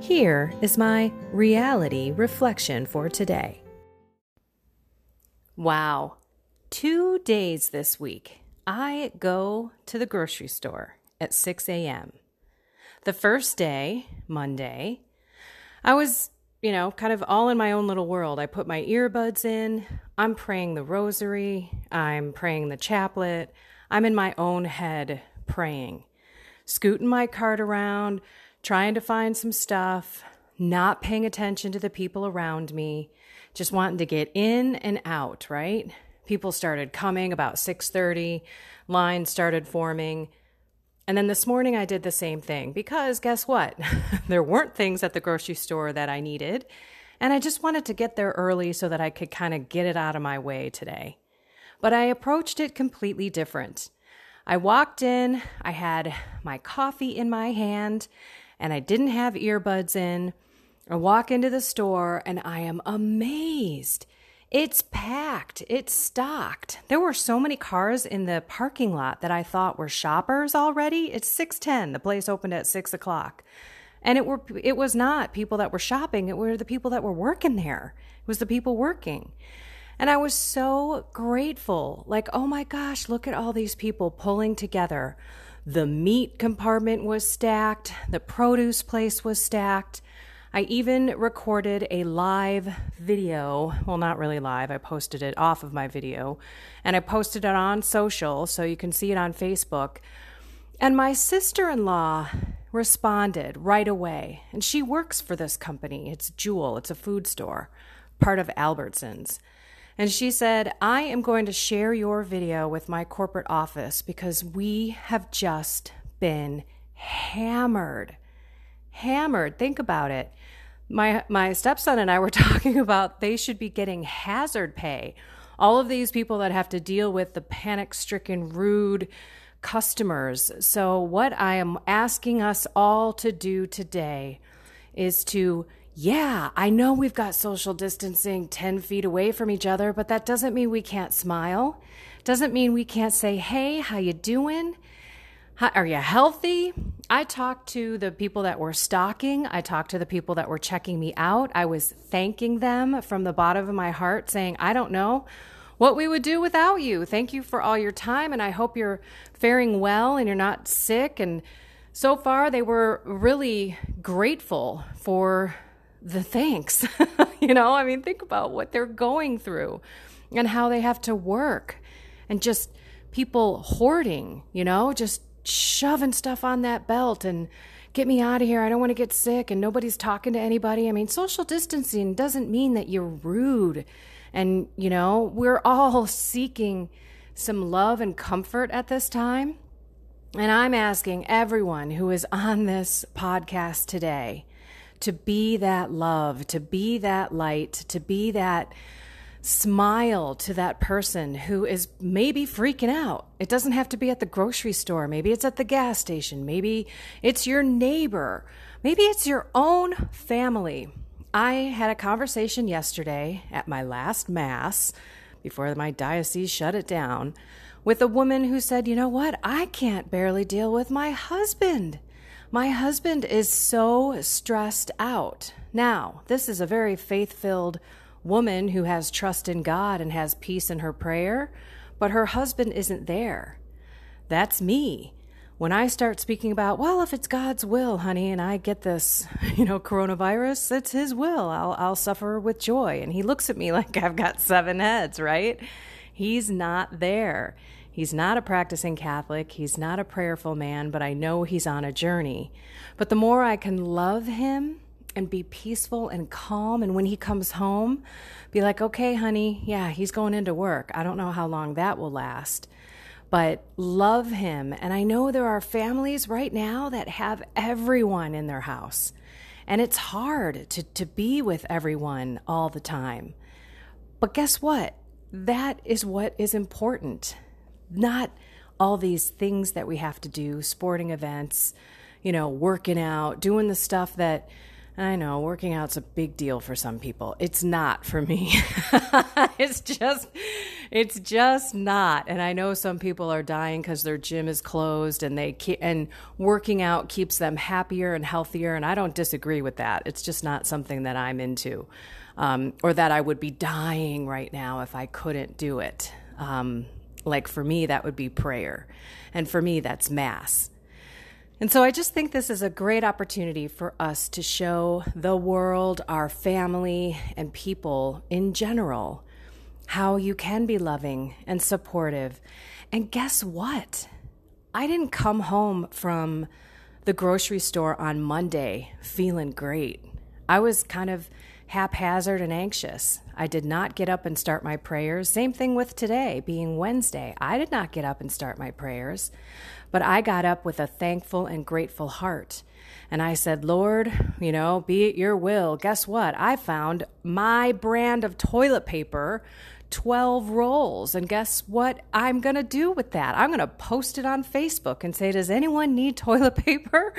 Here is my reality reflection for today. Wow, two days this week, I go to the grocery store at 6 a.m. The first day, Monday, I was, you know, kind of all in my own little world. I put my earbuds in, I'm praying the rosary, I'm praying the chaplet, I'm in my own head praying, scooting my cart around trying to find some stuff, not paying attention to the people around me, just wanting to get in and out, right? People started coming about 6:30, lines started forming. And then this morning I did the same thing because guess what? there weren't things at the grocery store that I needed, and I just wanted to get there early so that I could kind of get it out of my way today. But I approached it completely different. I walked in, I had my coffee in my hand, and I didn't have earbuds in. I walk into the store and I am amazed. It's packed. It's stocked. There were so many cars in the parking lot that I thought were shoppers already. It's six ten. The place opened at six o'clock, and it were it was not people that were shopping. It were the people that were working there. It was the people working, and I was so grateful. Like, oh my gosh, look at all these people pulling together the meat compartment was stacked, the produce place was stacked. I even recorded a live video. Well, not really live, I posted it off of my video, and I posted it on social so you can see it on Facebook. And my sister in law responded right away, and she works for this company. It's Jewel, it's a food store, part of Albertsons. And she said, I am going to share your video with my corporate office because we have just been hammered. Hammered. Think about it. My my stepson and I were talking about they should be getting hazard pay. All of these people that have to deal with the panic-stricken rude customers. So what I am asking us all to do today is to yeah, I know we've got social distancing 10 feet away from each other, but that doesn't mean we can't smile. Doesn't mean we can't say, "Hey, how you doing? How, are you healthy?" I talked to the people that were stocking. I talked to the people that were checking me out. I was thanking them from the bottom of my heart saying, "I don't know what we would do without you. Thank you for all your time and I hope you're faring well and you're not sick." And so far they were really grateful for the thanks. you know, I mean, think about what they're going through and how they have to work and just people hoarding, you know, just shoving stuff on that belt and get me out of here. I don't want to get sick and nobody's talking to anybody. I mean, social distancing doesn't mean that you're rude. And, you know, we're all seeking some love and comfort at this time. And I'm asking everyone who is on this podcast today to be that love, to be that light, to be that smile to that person who is maybe freaking out. It doesn't have to be at the grocery store. Maybe it's at the gas station. Maybe it's your neighbor. Maybe it's your own family. I had a conversation yesterday at my last Mass before my diocese shut it down with a woman who said, You know what? I can't barely deal with my husband. My husband is so stressed out. Now, this is a very faith filled woman who has trust in God and has peace in her prayer, but her husband isn't there. That's me. when I start speaking about, well, if it's God's will, honey, and I get this, you know, coronavirus, it's his will. I'll I'll suffer with joy. And he looks at me like I've got seven heads, right? He's not there. He's not a practicing Catholic. He's not a prayerful man, but I know he's on a journey. But the more I can love him and be peaceful and calm, and when he comes home, be like, okay, honey, yeah, he's going into work. I don't know how long that will last but love him. And I know there are families right now that have everyone in their house. And it's hard to, to be with everyone all the time. But guess what? That is what is important. Not all these things that we have to do, sporting events, you know, working out, doing the stuff that I know working out's a big deal for some people. It's not for me. it's just it's just not. And I know some people are dying cuz their gym is closed and they ke- and working out keeps them happier and healthier and I don't disagree with that. It's just not something that I'm into. Um, or that I would be dying right now if I couldn't do it. Um, like for me, that would be prayer. And for me, that's mass. And so I just think this is a great opportunity for us to show the world, our family, and people in general how you can be loving and supportive. And guess what? I didn't come home from the grocery store on Monday feeling great. I was kind of haphazard and anxious. I did not get up and start my prayers. Same thing with today being Wednesday. I did not get up and start my prayers. But I got up with a thankful and grateful heart. And I said, Lord, you know, be it your will. Guess what? I found my brand of toilet paper 12 rolls. And guess what I'm going to do with that? I'm going to post it on Facebook and say, Does anyone need toilet paper?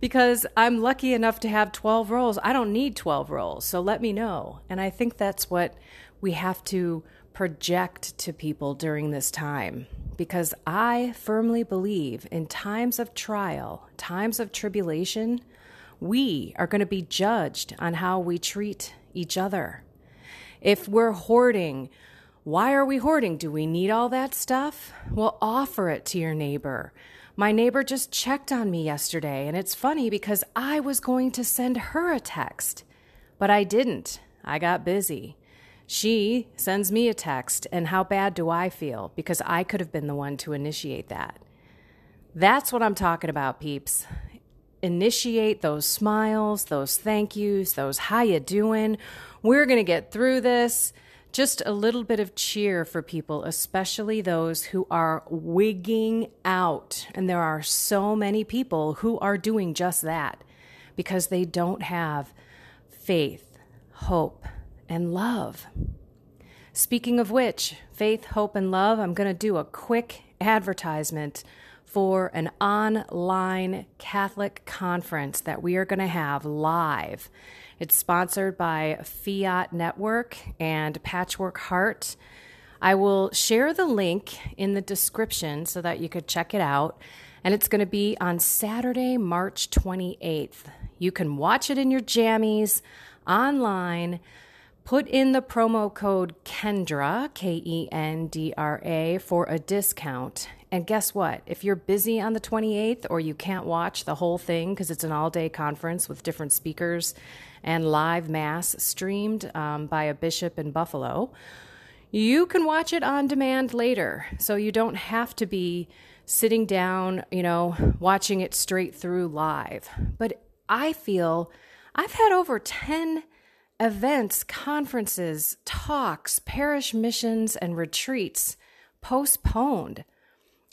Because I'm lucky enough to have 12 rolls. I don't need 12 rolls. So let me know. And I think that's what we have to project to people during this time because I firmly believe in times of trial, times of tribulation, we are going to be judged on how we treat each other. If we're hoarding, why are we hoarding? Do we need all that stuff? Well, offer it to your neighbor. My neighbor just checked on me yesterday, and it's funny because I was going to send her a text, but I didn't. I got busy. She sends me a text, and how bad do I feel? Because I could have been the one to initiate that. That's what I'm talking about, peeps. Initiate those smiles, those thank yous, those how you doing. We're going to get through this. Just a little bit of cheer for people, especially those who are wigging out. And there are so many people who are doing just that because they don't have faith, hope, and love. Speaking of which, faith, hope, and love, I'm going to do a quick advertisement for an online Catholic conference that we are going to have live. It's sponsored by Fiat Network and Patchwork Heart. I will share the link in the description so that you could check it out. And it's going to be on Saturday, March 28th. You can watch it in your jammies online Put in the promo code Kendra, K E N D R A, for a discount. And guess what? If you're busy on the 28th or you can't watch the whole thing because it's an all day conference with different speakers and live mass streamed um, by a bishop in Buffalo, you can watch it on demand later. So you don't have to be sitting down, you know, watching it straight through live. But I feel I've had over 10 events, conferences, talks, parish missions, and retreats postponed.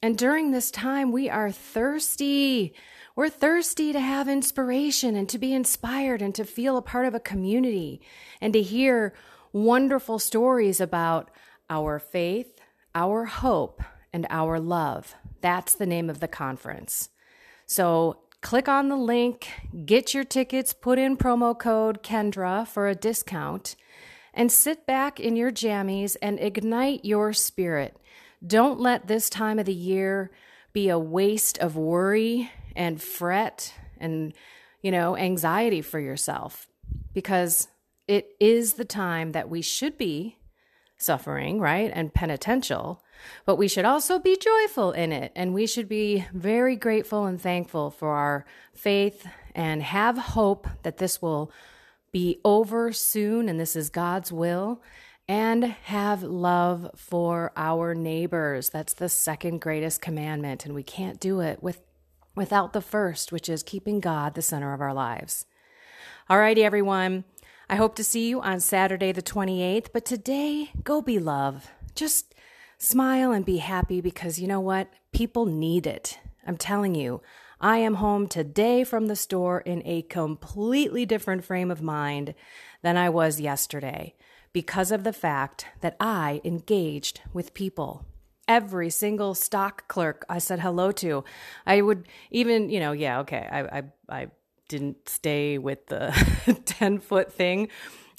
And during this time, we are thirsty. We're thirsty to have inspiration and to be inspired and to feel a part of a community and to hear wonderful stories about our faith, our hope, and our love. That's the name of the conference. So Click on the link, get your tickets, put in promo code Kendra for a discount, and sit back in your jammies and ignite your spirit. Don't let this time of the year be a waste of worry and fret and, you know, anxiety for yourself because it is the time that we should be suffering, right? And penitential, but we should also be joyful in it. And we should be very grateful and thankful for our faith and have hope that this will be over soon and this is God's will. And have love for our neighbors. That's the second greatest commandment. And we can't do it with, without the first, which is keeping God the center of our lives. All righty, everyone. I hope to see you on Saturday, the 28th. But today, go be love. Just smile and be happy because you know what? People need it. I'm telling you, I am home today from the store in a completely different frame of mind than I was yesterday because of the fact that I engaged with people. Every single stock clerk I said hello to. I would even, you know, yeah, okay, I, I, I didn't stay with the 10 foot thing.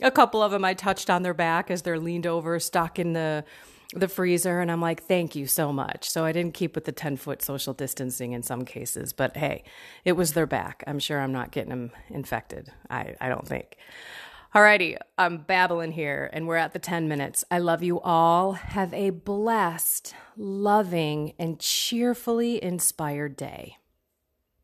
A couple of them I touched on their back as they're leaned over, stuck in the the freezer and I'm like, thank you so much. So I didn't keep with the 10 foot social distancing in some cases, but hey, it was their back. I'm sure I'm not getting them infected. I, I don't think. Alrighty, I'm babbling here and we're at the 10 minutes. I love you all. Have a blessed, loving, and cheerfully inspired day.